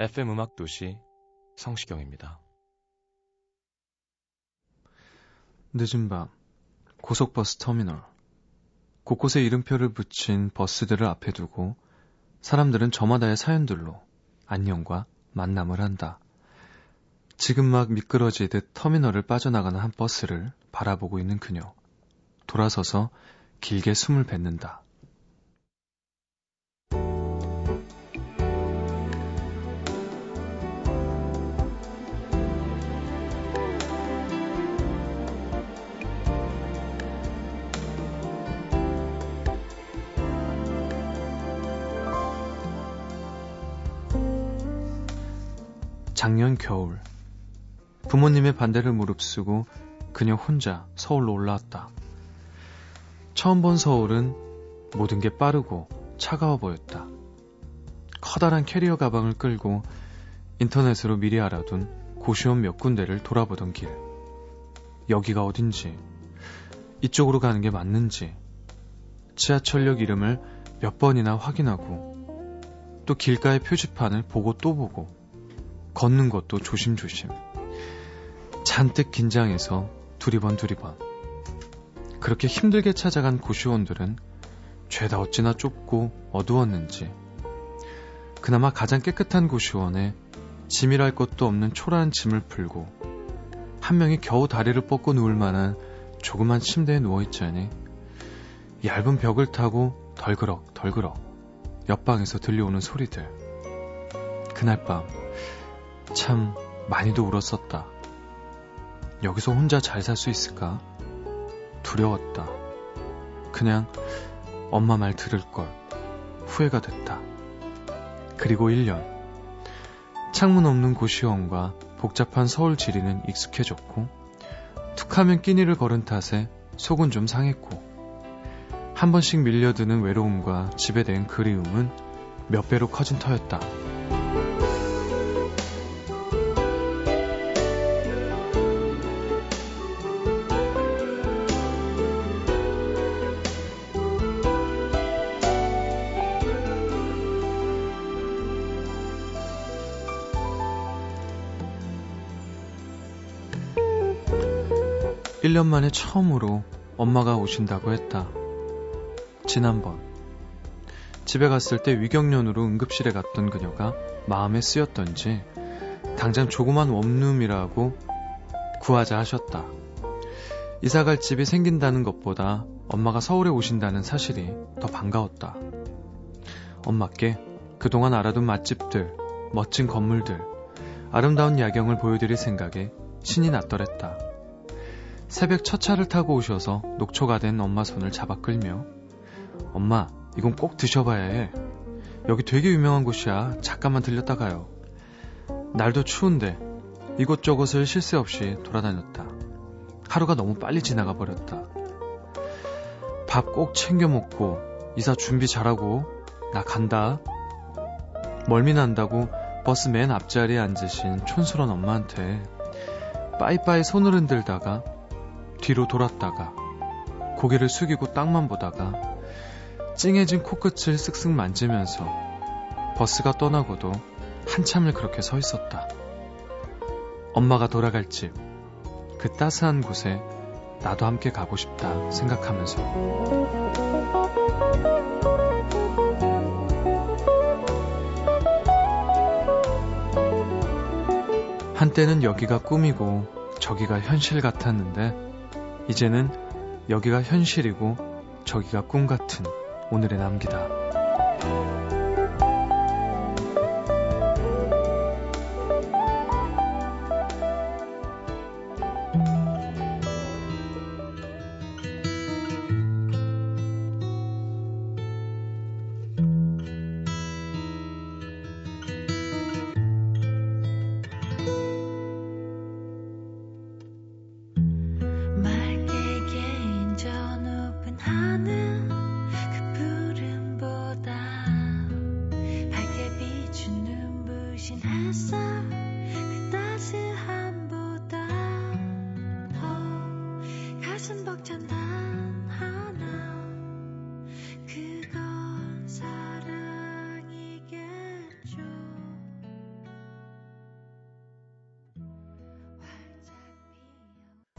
FM 음악 도시 성시경입니다. 늦은 밤 고속버스 터미널 곳곳에 이름표를 붙인 버스들을 앞에 두고 사람들은 저마다의 사연들로 안녕과 만남을 한다. 지금 막 미끄러지듯 터미널을 빠져나가는 한 버스를 바라보고 있는 그녀. 돌아서서 길게 숨을 뱉는다. 작년 겨울 부모님의 반대를 무릅쓰고 그녀 혼자 서울로 올라왔다. 처음 본 서울은 모든 게 빠르고 차가워 보였다. 커다란 캐리어 가방을 끌고 인터넷으로 미리 알아둔 고시원 몇 군데를 돌아보던 길. 여기가 어딘지, 이쪽으로 가는 게 맞는지, 지하철역 이름을 몇 번이나 확인하고, 또 길가의 표지판을 보고 또 보고, 걷는 것도 조심조심. 잔뜩 긴장해서 두리번 두리번. 그렇게 힘들게 찾아간 고시원들은 죄다 어찌나 좁고 어두웠는지. 그나마 가장 깨끗한 고시원에 짐이랄 것도 없는 초라한 짐을 풀고 한 명이 겨우 다리를 뻗고 누울 만한 조그만 침대에 누워있자니 얇은 벽을 타고 덜그럭 덜그럭 옆방에서 들려오는 소리들. 그날 밤 참 많이도 울었었다. 여기서 혼자 잘 살 수 있을까? 두려웠다. 그냥 엄마 말 들을 걸. 후회가 됐다. 그리고 1년. 창문 없는 고시원과 복잡한 서울 지리는 익숙해졌고, 툭하면 끼니를 걸은 탓에 속은 좀 상했고, 한 번씩 밀려드는 외로움과 집에 대한 그리움은 몇 배로 커진 터였다. 1년 만에 처음으로 엄마가 오신다고 했다. 지난번 집에 갔을 때 위경련으로 응급실에 갔던 그녀가 마음에 쓰였던지 당장 조그만 원룸이라고 구하자 하셨다. 이사갈 집이 생긴다는 것보다 엄마가 서울에 오신다는 사실이 더 반가웠다. 엄마께 그동안 알아둔 맛집들, 멋진 건물들, 아름다운 야경을 보여드릴 생각에 신이 났더랬다. 새벽 첫 차를 타고 오셔서 녹초가 된 엄마 손을 잡아 끌며 엄마 이건 꼭 드셔봐야 해. 여기 되게 유명한 곳이야. 잠깐만 들렸다 가요. 날도 추운데 이곳저곳을 쉴 새 없이 돌아다녔다. 하루가 너무 빨리 지나가 버렸다. 밥 꼭 챙겨 먹고 이사 준비 잘하고 나 간다. 멀미 난다고 버스 맨 앞자리에 앉으신 촌스러운 엄마한테 빠이빠이 손을 흔들다가 뒤로 돌았다가 고개를 숙이고 땅만 보다가 찡해진 코끝을 쓱쓱 만지면서 버스가 떠나고도 한참을 그렇게 서 있었다. 엄마가 돌아갈 집, 그 따스한 곳에 나도 함께 가고 싶다 생각하면서. 한때는 여기가 꿈이고 저기가 현실 같았는데 이제는 여기가 현실이고 저기가 꿈 같은 오늘의 남기다.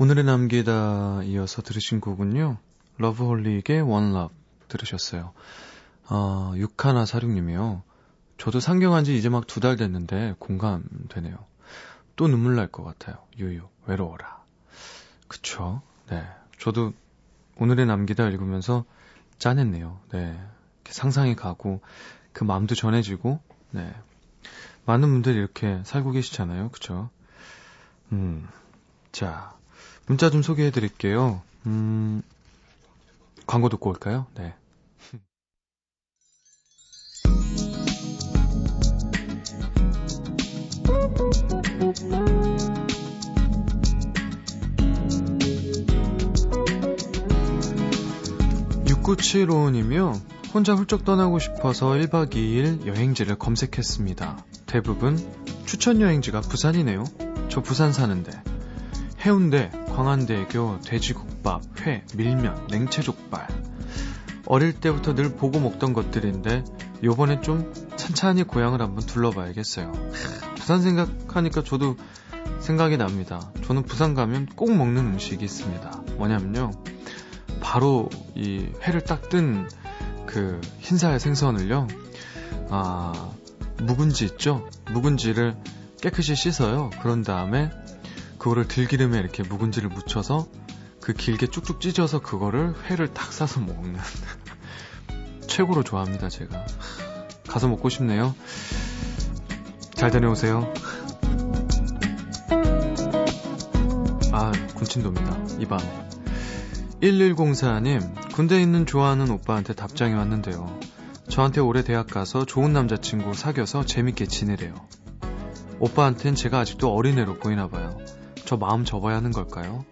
오늘의 남기다 이어서 들으신 곡은요. 러브홀릭의 원럽 들으셨어요. 어, 육하나 사륙님이요. 저도 상경한 지 이제 막 두 달 됐는데 공감되네요. 또 눈물 날 것 같아요. 유유, 외로워라. 그쵸? 네. 저도 오늘의 남기다 읽으면서 짠했네요. 네. 상상이 가고, 그 마음도 전해지고, 네. 많은 분들이 이렇게 살고 계시잖아요. 그쵸? 음. 자. 문자 좀 소개해 드릴게요. 음, 광고 듣고 올까요? 네. (6975님이요) 혼자 훌쩍 떠나고 싶어서 1박 2일 여행지를 검색했습니다. 대부분 추천 여행지가 부산이네요. 저 부산 사는데 해운대, 광안대교, 돼지국밥, 회, 밀면, 냉채족발. 어릴 때부터 늘 보고 먹던 것들인데 요번에 좀 찬찬히 고향을 한번 둘러봐야겠어요. 부산 생각하니까 저도 생각이 납니다. 저는 부산 가면 꼭 먹는 음식이 있습니다. 뭐냐면요. 바로 이 회를 딱 뜬 그 흰살 생선을요. 아, 묵은지 있죠? 묵은지를 깨끗이 씻어요. 그런 다음에 그거를 들기름에 이렇게 묵은지를 묻혀서 그 길게 쭉쭉 찢어서 그거를 회를 탁 싸서 먹는 최고로 좋아합니다 제가. 가서 먹고 싶네요. 잘 다녀오세요. 아 군침도입니다. 이 밤에 1104님 군대에 있는 좋아하는 오빠한테 답장이 왔는데요. 저한테 올해 대학 가서 좋은 남자친구 사귀어서 재밌게 지내래요. 오빠한텐 제가 아직도 어린애로 보이나 봐요 저 마음 접어야 하는 걸까요?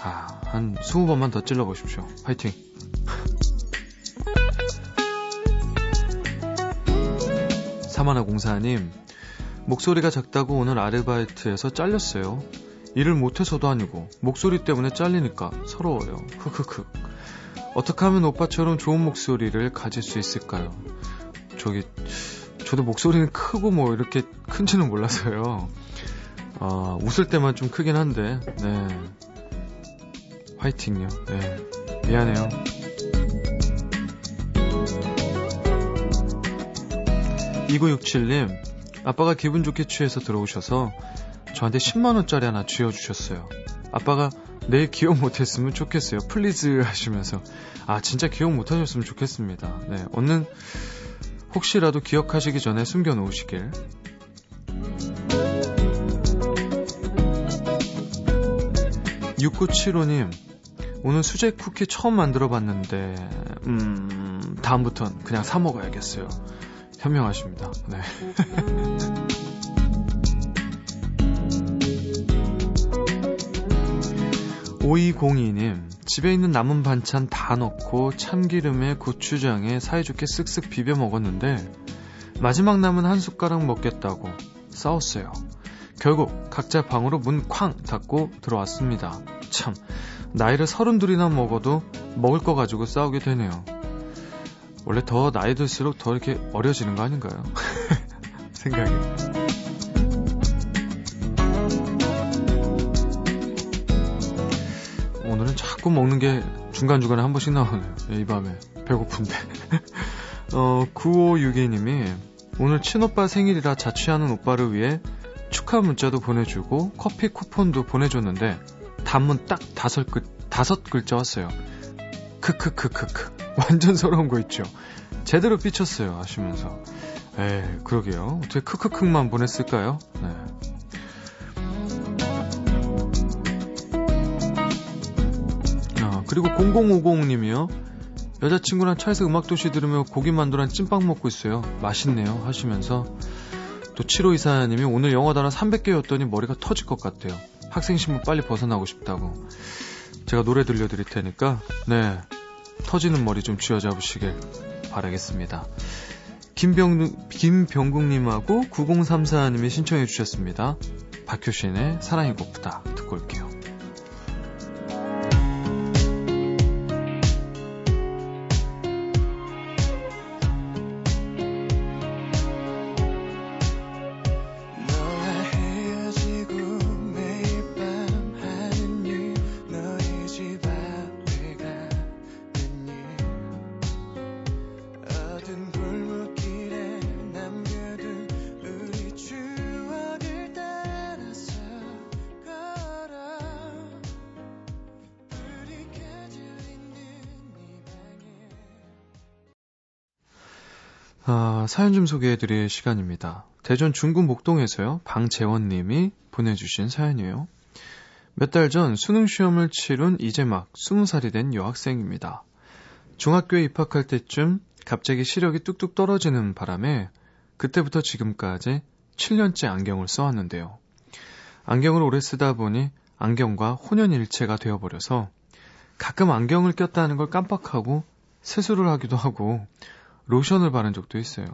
아, 한 20번만 더 찔러보십시오. 화이팅! 사마나 공사님, 목소리가 작다고 오늘 아르바이트에서 잘렸어요. 일을 못해서도 아니고, 목소리 때문에 잘리니까 서러워요. 크크크. 어떻게 하면 오빠처럼 좋은 목소리를 가질 수 있을까요? 저기, 저도 목소리는 크고 뭐 이렇게 큰지는 몰라서요. 아, 웃을 때만 좀 크긴 한데, 네. 화이팅요. 네. 미안해요. (2967님) 아빠가 기분 좋게 취해서 들어오셔서 저한테 10만원짜리 하나 쥐어주셨어요. 아빠가 내일 기억 못했으면 좋겠어요. please 하시면서. 아, 진짜 기억 못하셨으면 좋겠습니다. 네. 오늘 혹시라도 기억하시기 전에 숨겨놓으시길. 6975님, 오늘 수제 쿠키 처음 만들어 봤는데, 음, 다음부턴 그냥 사 먹어야겠어요. 현명하십니다. 네. 오이공이님 집에 있는 남은 반찬 다 넣고 참기름에 고추장에 사이좋게 쓱쓱 비벼 먹었는데, 마지막 남은 한 숟가락 먹겠다고 싸웠어요. 결국 각자 방으로 문 쾅 닫고 들어왔습니다. 참, 나이를 서른 둘이나 먹어도 먹을 거 가지고 싸우게 되네요. 원래 더 나이 들수록 더 이렇게 어려지는 거 아닌가요? 생각이. 오늘은 자꾸 먹는 게 중간중간에 한 번씩 나오네요. 이 밤에. 배고픈데. 어, 9562님이 오늘 친오빠 생일이라 자취하는 오빠를 위해 축하 문자도 보내주고 커피 쿠폰도 보내줬는데 단문 딱 다섯 글 다섯 글자 왔어요. 크크크크크. 완전 서러운 거 있죠. 제대로 삐쳤어요 하시면서. 에이 그러게요. 어떻게 크크크만 보냈을까요? 네. 아, 그리고 0050님이요. 여자친구랑 차에서 음악도시 들으며 고기 만두랑 찐빵 먹고 있어요. 맛있네요. 하시면서 또 7호 이사님이 오늘 영어 단어 300개였더니 머리가 터질 것 같아요. 학생 신분 빨리 벗어나고 싶다고. 제가 노래 들려드릴 테니까 네 터지는 머리 좀 쥐어잡으시길 바라겠습니다. 김병, 김병국님하고 9034님이 신청해 주셨습니다. 박효신의 사랑이 고프다 듣고 올게요. 아, 사연 좀 소개해드릴 시간입니다. 대전 중구 목동에서요, 방재원님이 보내주신 사연이에요. 몇 달 전 수능 시험을 치룬 이제 막 20살이 된 여학생입니다. 중학교에 입학할 때쯤 갑자기 시력이 뚝뚝 떨어지는 바람에 그때부터 지금까지 7년째 안경을 써왔는데요. 안경을 오래 쓰다 보니 안경과 혼연일체가 되어버려서 가끔 안경을 꼈다는 걸 깜빡하고 세수를 하기도 하고 로션을 바른 적도 있어요.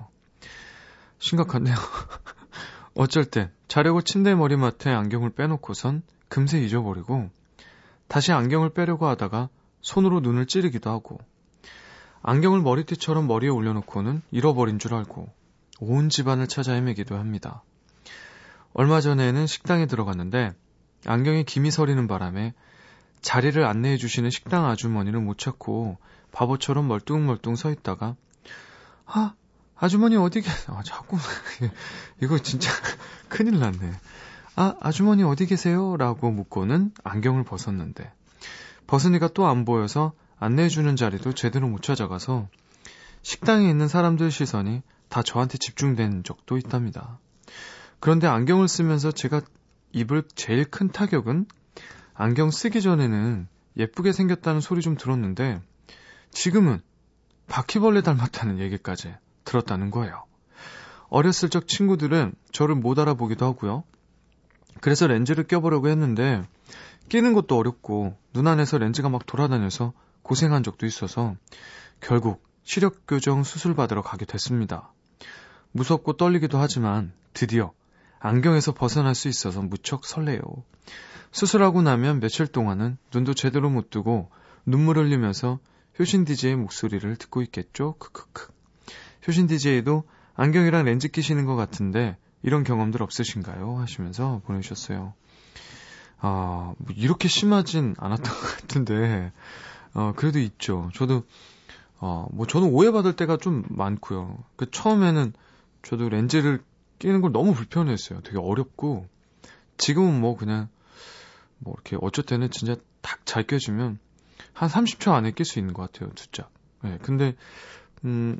심각한데요. 어쩔 땐 자려고 침대 머리맡에 안경을 빼놓고선 금세 잊어버리고 다시 안경을 빼려고 하다가 손으로 눈을 찌르기도 하고 안경을 머리띠처럼 머리에 올려놓고는 잃어버린 줄 알고 온 집안을 찾아 헤매기도 합니다. 얼마 전에는 식당에 들어갔는데 안경에 김이 서리는 바람에 자리를 안내해 주시는 식당 아주머니를 못 찾고 바보처럼 멀뚱멀뚱 서 있다가 아, 아주머니 어디 계세요? 아, 자꾸, 이거 진짜 큰일 났네. 아, 아주머니 어디 계세요? 라고 묻고는 안경을 벗었는데, 벗으니까 또 안 보여서 안내해주는 자리도 제대로 못 찾아가서, 식당에 있는 사람들 시선이 다 저한테 집중된 적도 있답니다. 그런데 안경을 쓰면서 제가 입을 제일 큰 타격은 안경 쓰기 전에는 예쁘게 생겼다는 소리 좀 들었는데, 지금은 바퀴벌레 닮았다는 얘기까지 들었다는 거예요. 어렸을 적 친구들은 저를 못 알아보기도 하고요. 그래서 렌즈를 껴보려고 했는데 끼는 것도 어렵고 눈 안에서 렌즈가 막 돌아다녀서 고생한 적도 있어서 결국 시력 교정 수술 받으러 가게 됐습니다. 무섭고 떨리기도 하지만 드디어 안경에서 벗어날 수 있어서 무척 설레요. 수술하고 나면 며칠 동안은 눈도 제대로 못 뜨고 눈물 흘리면서 효신 DJ의 목소리를 듣고 있겠죠? 크크크. 효신 DJ도 안경이랑 렌즈 끼시는 것 같은데 이런 경험들 없으신가요? 하시면서 보내주셨어요. 아, 뭐 이렇게 심하진 않았던 것 같은데, 어, 그래도 있죠. 저도, 어, 뭐 저는 오해받을 때가 좀 많고요. 그 처음에는 저도 렌즈를 끼는 걸 너무 불편했어요. 되게 어렵고, 지금은 뭐 그냥, 뭐 이렇게 어쩔 때는 진짜 딱 잘 껴지면 한 30초 안에 낄 수 있는 것 같아요, 두 짝. 네, 근데, 음,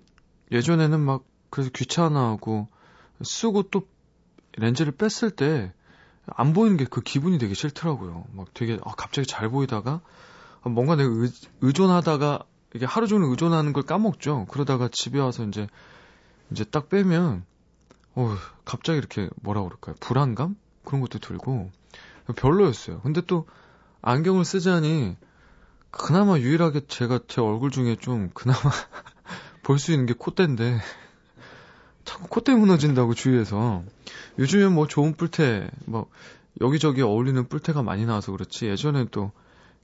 예전에는 막, 그래서 귀찮아하고, 쓰고 또 렌즈를 뺐을 때, 안 보이는 게 그 기분이 되게 싫더라고요. 막 되게, 아, 갑자기 잘 보이다가, 아, 뭔가 내가 의, 의존하다가, 이게 하루 종일 의존하는 걸 까먹죠. 그러다가 집에 와서 이제, 이제 딱 빼면, 어 갑자기 이렇게 뭐라 그럴까요? 불안감? 그런 것도 들고, 별로였어요. 근데 또, 안경을 쓰자니, 그나마 유일하게 제가 제 얼굴 중에 좀 그나마 볼 수 있는 게 콧대인데 자꾸 콧대 무너진다고 주위에서. 요즘엔 뭐 좋은 뿔테 뭐 여기저기 어울리는 뿔테가 많이 나와서 그렇지. 예전엔 또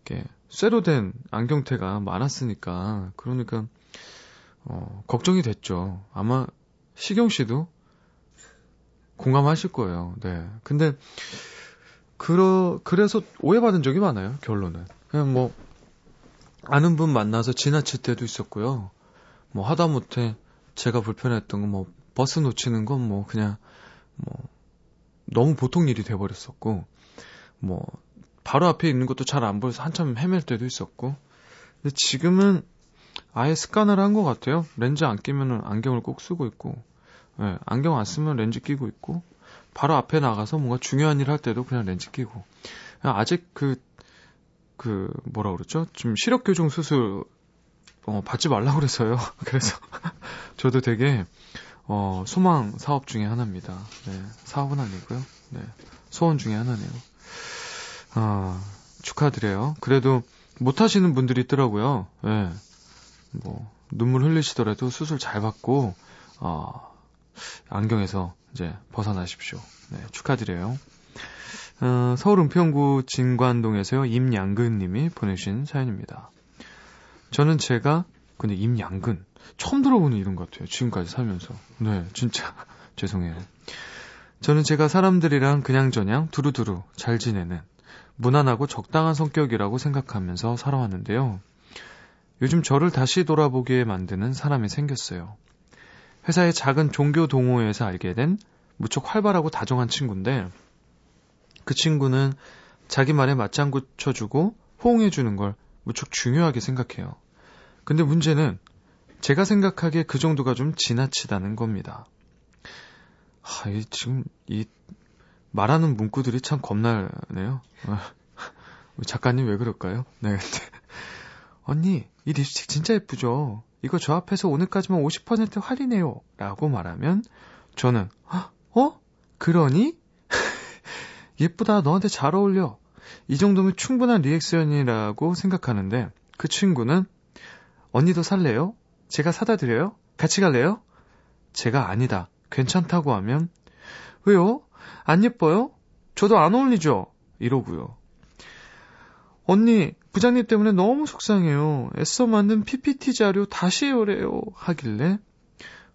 이렇게 쇠로 된 안경테가 많았으니까 그러니까 어 걱정이 됐죠. 아마 시경 씨도 공감하실 거예요. 네. 근데 그러 그래서 오해받은 적이 많아요 결론은. 그냥 뭐 아는 분 만나서 지나칠 때도 있었고요. 뭐 하다못해 제가 불편했던 건 뭐 버스 놓치는 건 뭐 그냥 뭐 너무 보통 일이 돼버렸었고 뭐 바로 앞에 있는 것도 잘 안 보여서 한참 헤맬 때도 있었고 근데 지금은 아예 습관을 한 것 같아요. 렌즈 안 끼면은 안경을 꼭 쓰고 있고, 예, 안경 안 쓰면 렌즈 끼고 있고, 바로 앞에 나가서 뭔가 중요한 일 할 때도 그냥 렌즈 끼고. 아직 그, 그, 뭐라 그러죠? 좀 시력 교정 수술, 어, 받지 말라고 그래서요. 그래서, 저도 되게, 어, 소망 사업 중에 하나입니다. 네, 사업은 아니고요. 네, 소원 중에 하나네요. 아, 축하드려요. 그래도 못 하시는 분들이 있더라고요. 예. 네, 뭐, 눈물 흘리시더라도 수술 잘 받고, 어, 안경에서 이제 벗어나십시오. 네, 축하드려요. 어, 서울 은평구 진관동에서요, 임양근 님이 보내신 사연입니다. 저는 제가, 근데 임양근, 처음 들어보는 이름 같아요. 지금까지 살면서. 네, 진짜. 죄송해요. 저는 제가 사람들이랑 그냥저냥 두루두루 잘 지내는 무난하고 적당한 성격이라고 생각하면서 살아왔는데요. 요즘 저를 다시 돌아보게 만드는 사람이 생겼어요. 회사의 작은 종교 동호회에서 알게 된 무척 활발하고 다정한 친구인데 그 친구는 자기 말에 맞장구 쳐주고 호응해주는 걸 무척 중요하게 생각해요. 근데 문제는 제가 생각하기에 그 정도가 좀 지나치다는 겁니다. 하, 이, 지금, 이, 말하는 문구들이 참 겁나네요. 작가님 왜 그럴까요? 네. 언니, 이 립스틱 진짜 예쁘죠? 이거 저 앞에서 오늘까지만 50% 할인해요. 라고 말하면, 저는, 어? 그러니? 예쁘다. 너한테 잘 어울려. 이 정도면 충분한 리액션이라고 생각하는데, 그 친구는, 언니도 살래요? 제가 사다 드려요? 같이 갈래요? 제가 아니다. 괜찮다고 하면, 왜요? 안 예뻐요? 저도 안 어울리죠? 이러고요. 언니, 부장님 때문에 너무 속상해요. 애써 만든 PPT 자료 다시 해오래요. 하길래,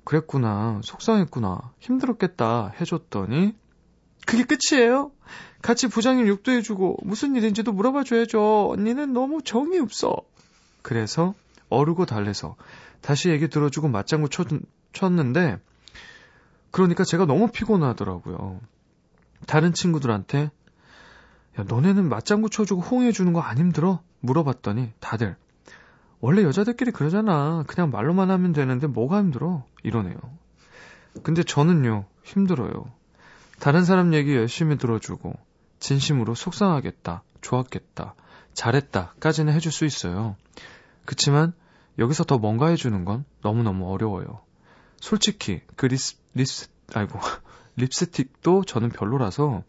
그랬구나. 속상했구나. 힘들었겠다. 해줬더니, 그게 끝이에요? 같이 부장님 욕도 해주고, 무슨 일인지도 물어봐줘야죠. 언니는 너무 정이 없어. 그래서, 어르고 달래서, 다시 얘기 들어주고 맞장구 쳤, 쳤는데, 그러니까 제가 너무 피곤하더라고요. 다른 친구들한테, 야, 너네는 맞장구 쳐주고 호응해주는 거 안 힘들어? 물어봤더니 다들, 원래 여자들끼리 그러잖아. 그냥 말로만 하면 되는데 뭐가 힘들어? 이러네요. 근데 저는요, 힘들어요. 다른 사람 얘기 열심히 들어주고, 진심으로 속상하겠다, 좋았겠다, 잘했다까지는 해줄 수 있어요. 그치만, 여기서 더 뭔가 해주는 건 너무너무 어려워요. 솔직히, 그 리스, 리스, 아이고, 립스틱도 저는 별로라서,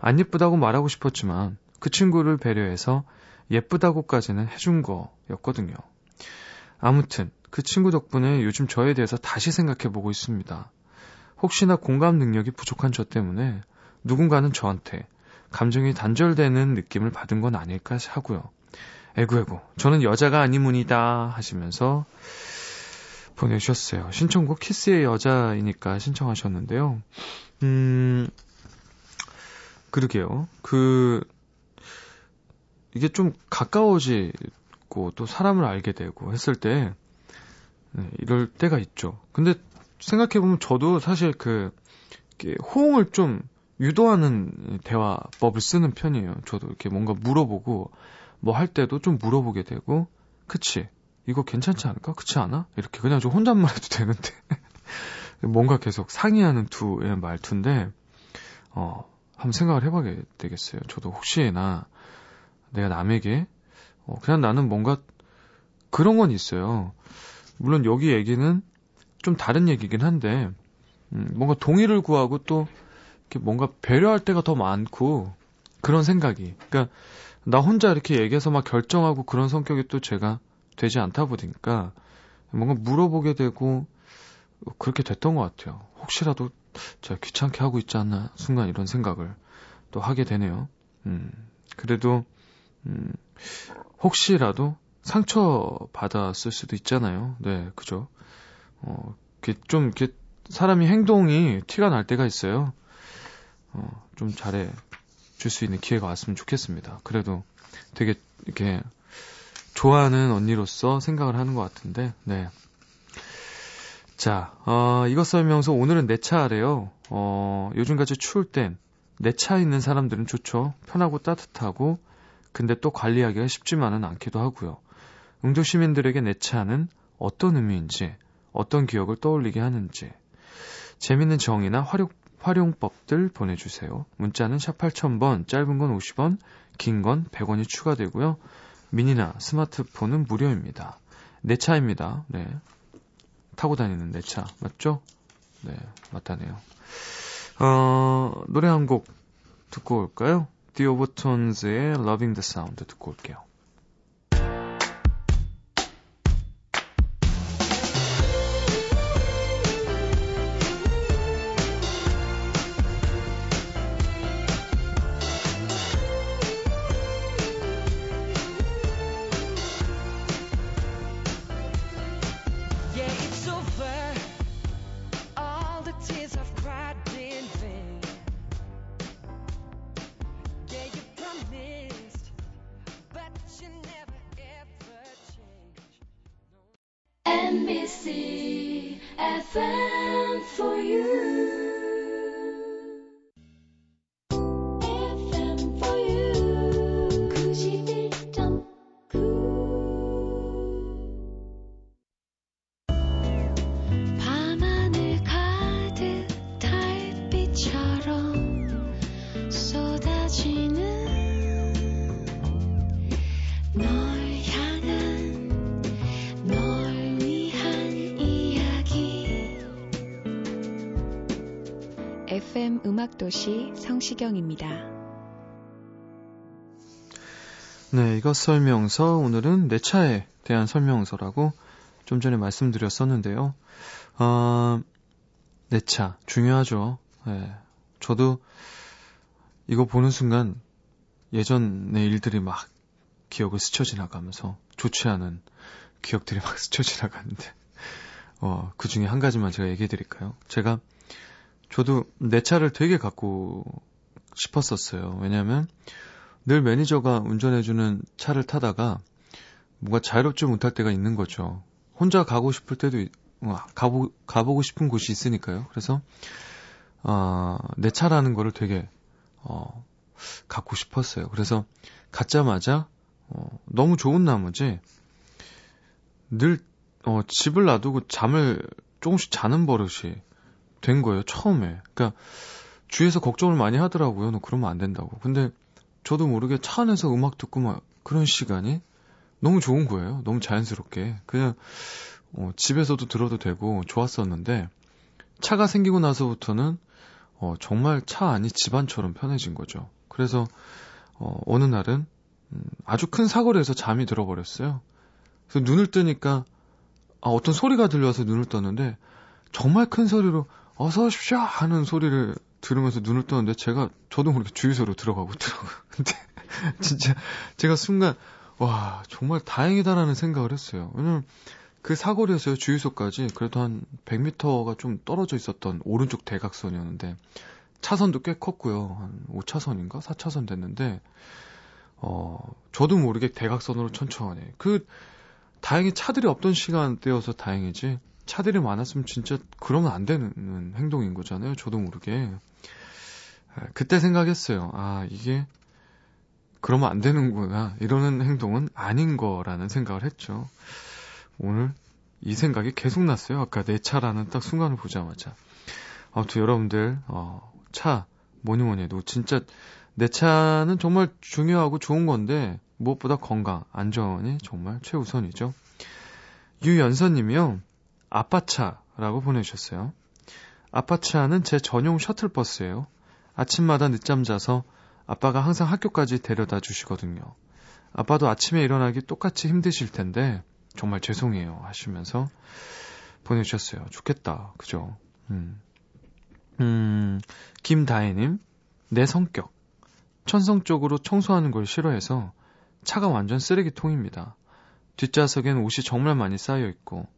안 예쁘다고 말하고 싶었지만, 그 친구를 배려해서 예쁘다고까지는 해준 거였거든요. 아무튼 그 친구 덕분에 요즘 저에 대해서 다시 생각해 보고 있습니다. 혹시나 공감 능력이 부족한 저 때문에 누군가는 저한테 감정이 단절되는 느낌을 받은 건 아닐까 하고요. 에구에구, 저는 여자가 아니문이다 하시면서 보내주셨어요. 신청곡 키스의 여자이니까 신청하셨는데요. 음, 그러게요. 그, 이게 좀 가까워지고 또 사람을 알게 되고 했을 때 네, 이럴 때가 있죠. 근데 생각해보면 저도 사실 그 호응을 좀 유도하는 대화법을 쓰는 편이에요. 저도 이렇게 뭔가 물어보고 뭐 할 때도 좀 물어보게 되고 그치 이거 괜찮지 않을까? 그치 않아? 이렇게 그냥 좀 혼잣말 해도 되는데 뭔가 계속 상의하는 두의 말투인데 어 한번 생각을 해봐야 되겠어요. 저도 혹시나 내가 남에게 어, 그냥 나는 뭔가 그런 건 있어요. 물론 여기 얘기는 좀 다른 얘기긴 한데 음, 뭔가 동의를 구하고 또 이렇게 뭔가 배려할 때가 더 많고 그런 생각이. 그러니까 나 혼자 이렇게 얘기해서 막 결정하고 그런 성격이 또 제가 되지 않다 보니까 뭔가 물어보게 되고 그렇게 됐던 것 같아요. 혹시라도 제가 귀찮게 하고 있지 않나 순간 이런 생각을 또 하게 되네요. 음, 그래도 음, 혹시라도 상처 받았을 수도 있잖아요. 네, 그죠. 어, 이렇게 좀, 이렇게 사람이 행동이 티가 날 때가 있어요. 어, 좀 잘해 줄 수 있는 기회가 왔으면 좋겠습니다. 그래도 되게 이렇게 좋아하는 언니로서 생각을 하는 것 같은데, 네. 자, 어, 이것 설명서 오늘은 내 차래요. 어, 요즘같이 추울 땐 내 차 있는 사람들은 좋죠. 편하고 따뜻하고 근데 또 관리하기가 쉽지만은 않기도 하고요. 응조 시민들에게 내 차는 어떤 의미인지, 어떤 기억을 떠올리게 하는지, 재밌는 정의나 활용, 활용법들 보내주세요. 문자는 샵 8000번, 짧은 건 50원, 긴 건 100원이 추가되고요. 미니나 스마트폰은 무료입니다. 내 차입니다. 네. 타고 다니는 내 차. 맞죠? 네, 맞다네요. 어, 노래 한 곡 듣고 올까요? Overtones의 Loving the Sound 듣고 올게요. 음악도시 성시경입니다. 네, 이것 설명서 오늘은 내 차에 대한 설명서라고 좀 전에 말씀드렸었는데요. 어, 내 차 중요하죠. 네, 저도 이거 보는 순간 예전의 일들이 막 기억을 스쳐 지나가면서 좋지 않은 기억들이 막 스쳐 지나가는데 어, 그 중에 한 가지만 제가 얘기해 드릴까요? 제가 저도 내 차를 되게 갖고 싶었었어요. 왜냐하면 늘 매니저가 운전해주는 차를 타다가 뭔가 자유롭지 못할 때가 있는 거죠. 혼자 가고 싶을 때도 있- 어, 가보 가보고 싶은 곳이 있으니까요. 그래서 어, 내 차라는 거를 되게 어, 갖고 싶었어요. 그래서 갖자마자 어, 너무 좋은 나머지 늘 어, 집을 놔두고 잠을 조금씩 자는 버릇이 된 거예요. 처음에. 그러니까 주위에서 걱정을 많이 하더라고요. 너 그러면 안 된다고. 근데 저도 모르게 차 안에서 음악 듣고 막 그런 시간이 너무 좋은 거예요. 너무 자연스럽게. 그냥 어, 집에서도 들어도 되고 좋았었는데 차가 생기고 나서부터는 어, 정말 차 안이 집안처럼 편해진 거죠. 그래서 어, 어느 날은 음, 아주 큰 사고를 해서 잠이 들어버렸어요. 그래서 눈을 뜨니까 아, 어떤 소리가 들려서 눈을 떴는데 정말 큰 소리로 어서 오십시오 하는 소리를 들으면서 눈을 떴는데 제가 저도 모르게 주유소로 들어가고 있더라고요. 근데 진짜 제가 순간 와 정말 다행이다라는 생각을 했어요. 왜냐면 그 사고를 해서요 주유소까지 그래도 한 100m가 좀 떨어져 있었던 오른쪽 대각선이었는데 차선도 꽤 컸고요. 한 5차선인가 4차선 됐는데 어 저도 모르게 대각선으로 천천히 그 다행히 차들이 없던 시간대여서 다행이지 차들이 많았으면 진짜 그러면 안 되는 행동인 거잖아요. 저도 모르게. 아, 그때 생각했어요. 아, 이게 그러면 안 되는구나. 이러는 행동은 아닌 거라는 생각을 했죠. 오늘 이 생각이 계속 났어요. 아까 내 차라는 딱 순간을 보자마자. 아무튼 여러분들, 어, 차, 뭐니 뭐니 해도 진짜 내 차는 정말 중요하고 좋은 건데 무엇보다 건강, 안전이 정말 최우선이죠. 유연서님이요. 아빠차라고 보내주셨어요. 아빠차는 제 전용 셔틀버스예요. 아침마다 늦잠 자서 아빠가 항상 학교까지 데려다 주시거든요. 아빠도 아침에 일어나기 똑같이 힘드실 텐데 정말 죄송해요 하시면서 보내주셨어요. 좋겠다. 그죠? 음. 음, 김다혜님, 내 성격. 천성적으로 청소하는 걸 싫어해서 차가 완전 쓰레기통입니다. 뒷좌석엔 옷이 정말 많이 쌓여 있고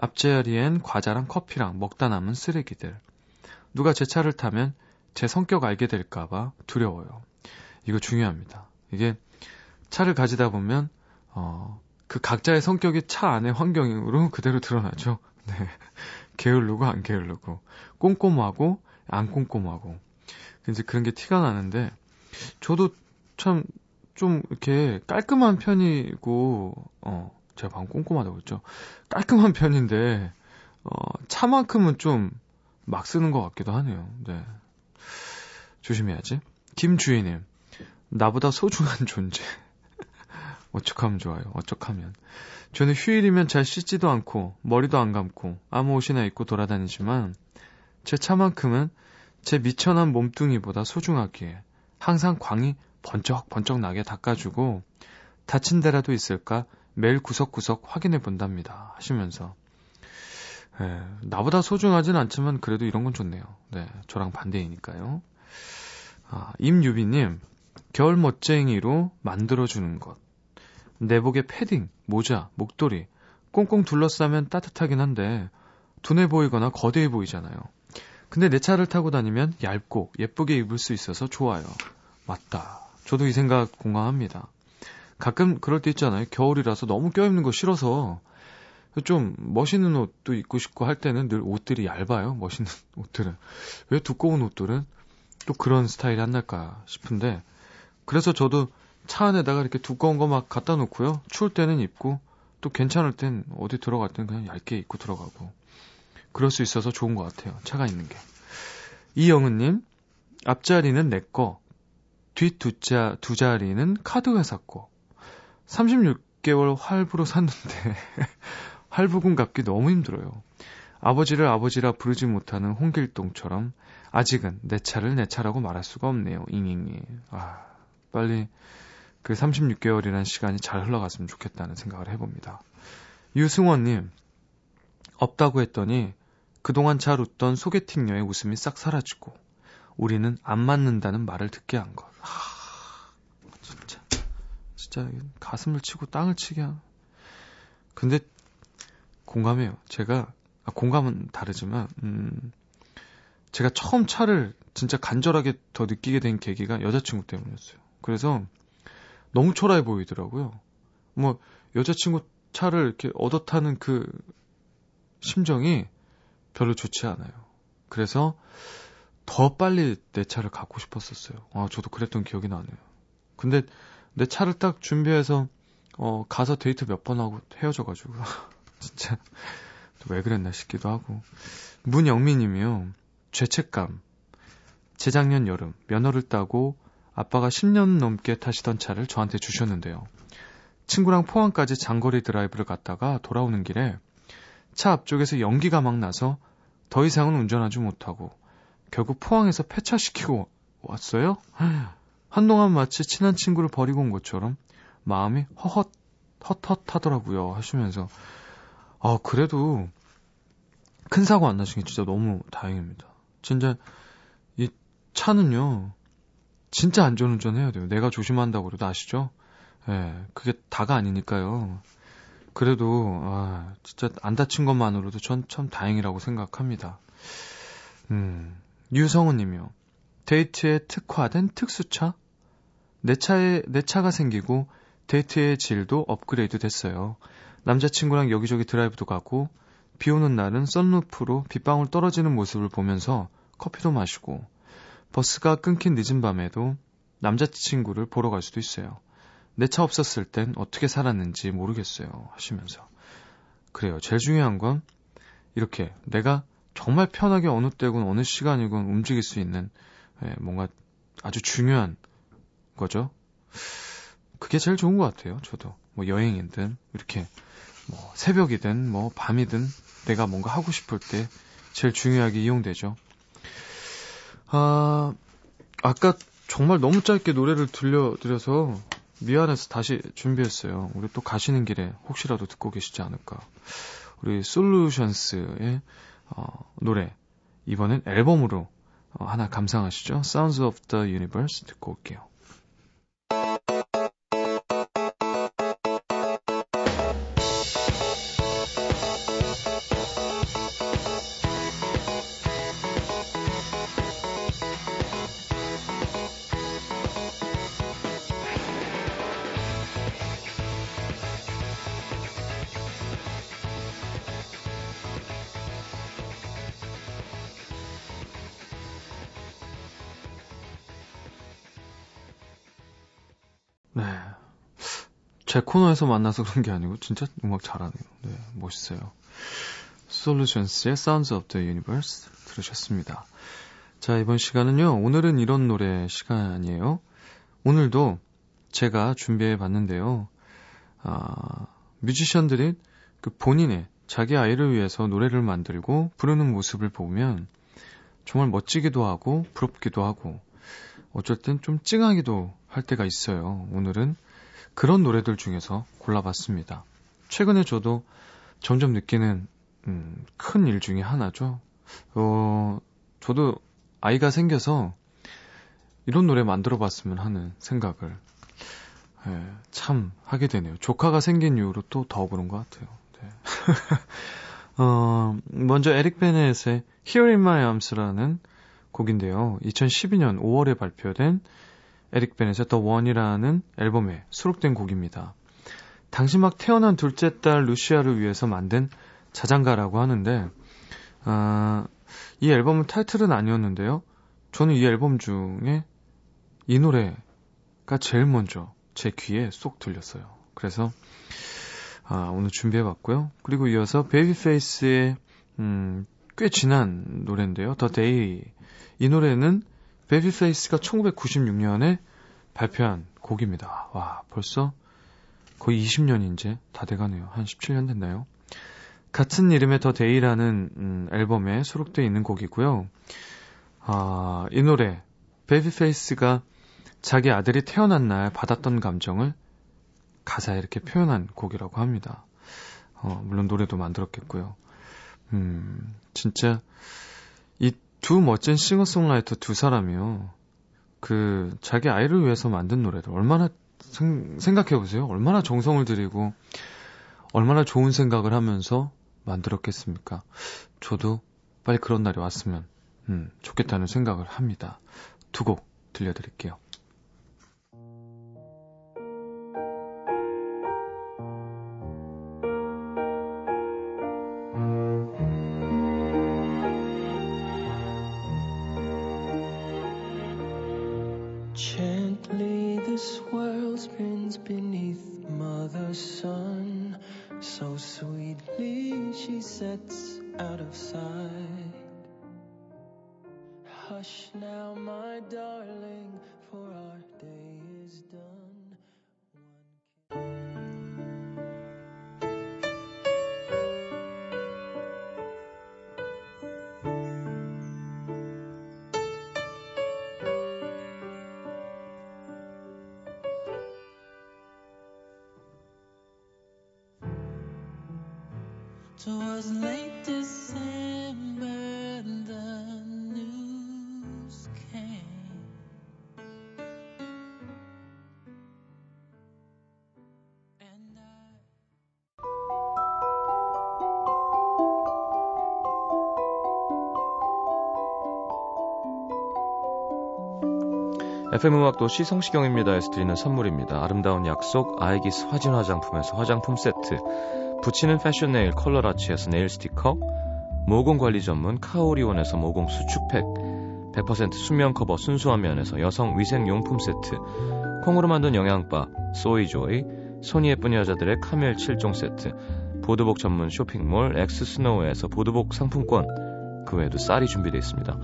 앞자리엔 과자랑 커피랑 먹다 남은 쓰레기들. 누가 제 차를 타면 제 성격 알게 될까봐 두려워요. 이거 중요합니다. 이게 차를 가지다 보면 어, 그 각자의 성격이 차 안의 환경으로 그대로 드러나죠. 네. 게을르고 안 게을르고 꼼꼼하고 안 꼼꼼하고 이제 그런 게 티가 나는데 저도 참 좀 이렇게 깔끔한 편이고 어 제가 방금 꼼꼼하다고 했죠. 깔끔한 편인데, 어, 차만큼은 좀 막 쓰는 것 같기도 하네요. 네. 조심해야지. 김주희님, 나보다 소중한 존재. 어떡하면 좋아요. 어떡하면. 저는 휴일이면 잘 씻지도 않고, 머리도 안 감고, 아무 옷이나 입고 돌아다니지만, 제 차만큼은 제 미천한 몸뚱이보다 소중하기에 항상 광이 번쩍번쩍 나게 닦아주고, 다친 데라도 있을까 매일 구석구석 확인해 본답니다. 하시면서. 예, 나보다 소중하진 않지만 그래도 이런 건 좋네요. 네, 저랑 반대이니까요. 아, 임유비님, 겨울 멋쟁이로 만들어주는 것. 내복에 패딩, 모자, 목도리, 꽁꽁 둘러싸면 따뜻하긴 한데, 둔해 보이거나 거대해 보이잖아요. 근데 내 차를 타고 다니면 얇고 예쁘게 입을 수 있어서 좋아요. 맞다. 저도 이 생각 공감합니다. 가끔 그럴 때 있잖아요. 겨울이라서 너무 껴입는 거 싫어서 좀 멋있는 옷도 입고 싶고 할 때는 늘 옷들이 얇아요. 멋있는 옷들은. 왜 두꺼운 옷들은 또 그런 스타일이 안 날까 싶은데 그래서 저도 차 안에다가 이렇게 두꺼운 거 막 갖다 놓고요. 추울 때는 입고 또 괜찮을 땐 어디 들어갈 땐 그냥 얇게 입고 들어가고 그럴 수 있어서 좋은 것 같아요. 차가 있는 게. 이영은님, 앞자리는 내 거, 뒷두 자, 두 자리는 카드 회사 거. 36개월 할부로 샀는데, 할부금 갚기 너무 힘들어요. 아버지를 아버지라 부르지 못하는 홍길동처럼, 아직은 내 차를 내 차라고 말할 수가 없네요. 잉잉이. 아, 빨리 그 36개월이라는 시간이 잘 흘러갔으면 좋겠다는 생각을 해봅니다. 유승원님, 없다고 했더니 그동안 잘 웃던 소개팅녀의 웃음이 싹 사라지고 우리는 안 맞는다는 말을 듣게 한 것. 하, 진짜 진짜 가슴을 치고 땅을 치게 한. 근데 공감해요. 제가 아, 공감은 다르지만 음, 제가 처음 차를 진짜 간절하게 더 느끼게 된 계기가 여자친구 때문이었어요. 그래서 너무 초라해 보이더라고요. 뭐 여자친구 차를 이렇게 얻어 타는 그 심정이 별로 좋지 않아요. 그래서 더 빨리 내 차를 갖고 싶었었어요. 아, 저도 그랬던 기억이 나네요. 근데 내 차를 딱 준비해서 어, 가서 데이트 몇 번 하고 헤어져가지고 진짜 왜 그랬나 싶기도 하고 문영미 님이요. 죄책감. 재작년 여름 면허를 따고 아빠가 10년 넘게 타시던 차를 저한테 주셨는데요. 친구랑 포항까지 장거리 드라이브를 갔다가 돌아오는 길에 차 앞쪽에서 연기가 막 나서 더 이상은 운전하지 못하고 결국 포항에서 폐차시키고 왔어요? 한동안 마치 친한 친구를 버리고 온 것처럼 마음이 허헛, 헛헛하더라고요. 하시면서, 아, 그래도 큰 사고 안 나신 게 진짜 너무 다행입니다. 진짜, 이 차는요, 진짜 안전 운전 해야 돼요. 내가 조심한다고 그래도 아시죠? 예, 네, 그게 다가 아니니까요. 그래도 아, 진짜 안 다친 것만으로도 전 참 다행이라고 생각합니다. 음, 유성우 님이요. 데이트에 특화된 특수차? 내 차에 내 차가 생기고 데이트의 질도 업그레이드 됐어요. 남자친구랑 여기저기 드라이브도 가고 비 오는 날은 썬루프로 빗방울 떨어지는 모습을 보면서 커피도 마시고 버스가 끊긴 늦은 밤에도 남자친구를 보러 갈 수도 있어요. 내 차 없었을 땐 어떻게 살았는지 모르겠어요. 하시면서. 그래요. 제일 중요한 건 이렇게 내가 정말 편하게 어느 때건 어느 시간이건 움직일 수 있는 예, 뭔가 아주 중요한 거죠. 그게 제일 좋은 것 같아요. 저도 뭐 여행이든 이렇게 뭐 새벽이든 뭐 밤이든 내가 뭔가 하고 싶을 때 제일 중요하게 이용되죠. 아 아까 정말 너무 짧게 노래를 들려드려서 미안해서 다시 준비했어요. 우리 또 가시는 길에 혹시라도 듣고 계시지 않을까. 우리 솔루션스의 어, 노래 이번엔 앨범으로 어, 하나 감상하시죠. Sounds of the Universe 듣고 올게요. 제 코너에서 만나서 그런 게 아니고 진짜 음악 잘하네요. 네, 멋있어요. 솔루션스의 Sounds of the Universe 들으셨습니다. 자, 이번 시간은요. 오늘은 이런 노래 시간이에요. 오늘도 제가 준비해 봤는데요. 아, 뮤지션들이 그 본인의 자기 아이를 위해서 노래를 만들고 부르는 모습을 보면 정말 멋지기도 하고 부럽기도 하고 어쩔 땐 좀 찡하기도 할 때가 있어요. 오늘은 그런 노래들 중에서 골라봤습니다. 최근에 저도 점점 느끼는 음, 큰 일 중에 하나죠. 어, 저도 아이가 생겨서 이런 노래 만들어 봤으면 하는 생각을 예, 참 하게 되네요. 조카가 생긴 이후로 또 더 그런 것 같아요. 네. 어, 먼저 에릭 베넷의 Here in My Arms라는 곡인데요. 2012년 5월에 발표된 에릭 베넷의 The One이라는 앨범에 수록된 곡입니다. 당시 막 태어난 둘째 딸 루시아를 위해서 만든 자장가라고 하는데, 아, 이 앨범은 타이틀은 아니었는데요. 저는 이 앨범 중에 이 노래가 제일 먼저 제 귀에 쏙 들렸어요. 그래서 아, 오늘 준비해봤고요. 그리고 이어서 베이비페이스의 음, 꽤 지난 노래인데요. The Day 이 노래는 베이비페이스가 1996년에 발표한 곡입니다. 와 벌써 거의 20년이 이제 다 돼가네요. 한 17년 됐나요? 같은 이름의 The Day라는 음, 앨범에 수록되어 있는 곡이고요. 아, 이 노래 베이비페이스가 자기 아들이 태어난 날 받았던 감정을 가사에 이렇게 표현한 곡이라고 합니다. 어, 물론 노래도 만들었겠고요. 음, 진짜 이 두 멋진 싱어송라이터 두 사람이요. 그 자기 아이를 위해서 만든 노래를 얼마나 생 각해 보세요. 얼마나 정성을 들이고 얼마나 좋은 생각을 하면서 만들었겠습니까? 저도 빨리 그런 날이 왔으면 음, 좋겠다는 생각을 합니다. 두 곡 들려드릴게요. Twas late December FM 음악도시 성시경입니다에서 드리는 선물입니다. 아름다운 약속 아이기스 화진 화장품에서 화장품 세트 붙이는 패션 네일 컬러라치에서 네일 스티커 모공 관리 전문 카오리온에서 모공 수축팩 100% 순면 커버 순수한 면에서 여성 위생 용품 세트 콩으로 만든 영양바 소이조이 손이 예쁜 여자들의 카멜 7종 세트 보드복 전문 쇼핑몰 엑스스노우에서 보드복 상품권 그 외에도 쌀이 준비되어 있습니다.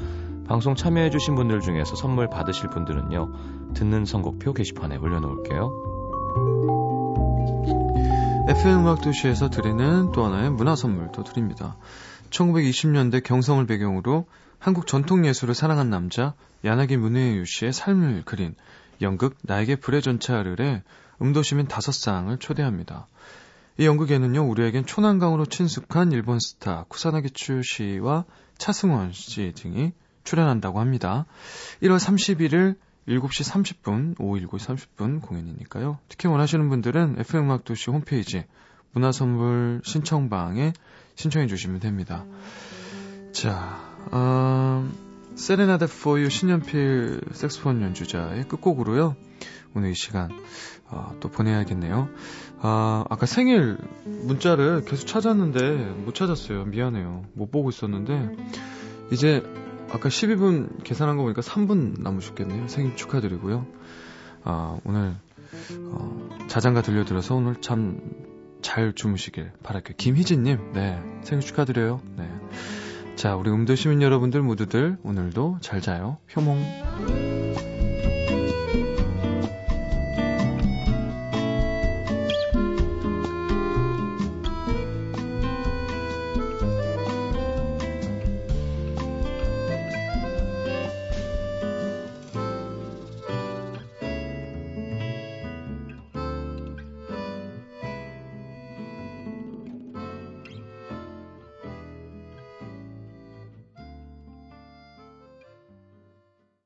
방송 참여해주신 분들 중에서 선물 받으실 분들은요, 듣는 선곡표 게시판에 올려놓을게요. FM 음악 도시에서 드리는 또 하나의 문화 선물도 드립니다. 1920년대 경성을 배경으로 한국 전통 예술을 사랑한 남자 야나기 문혜유 씨의 삶을 그린 연극 나에게 불의 전차를의 음도시민 다섯 쌍을 초대합니다. 이 연극에는요, 우리에겐 초난강으로 친숙한 일본 스타 쿠사나기추 씨와 차승원 씨 등이 출연한다고 합니다. 1월 31일 7시 30분, 오후 7시 30분 공연이니까요. 특히 원하시는 분들은 FM음악도시 홈페이지 문화선물 신청방에 신청해 주시면 됩니다. 자, 음, 세레나데 포유 신연필 색스폰 연주자의 끝곡으로요. 오늘 이 시간 어, 또 보내야겠네요. 아, 아까 생일 문자를 계속 찾았는데 못 찾았어요. 미안해요. 못 보고 있었는데 이제 아까 12분 계산한 거 보니까 3분 남으셨겠네요. 생일 축하드리고요. 아, 오늘 어, 자장가 들려드려서 오늘 참 잘 주무시길 바랄게요. 김희진님, 네. 생일 축하드려요. 네. 자, 우리 음도 시민 여러분들 모두들 오늘도 잘 자요. 효몽.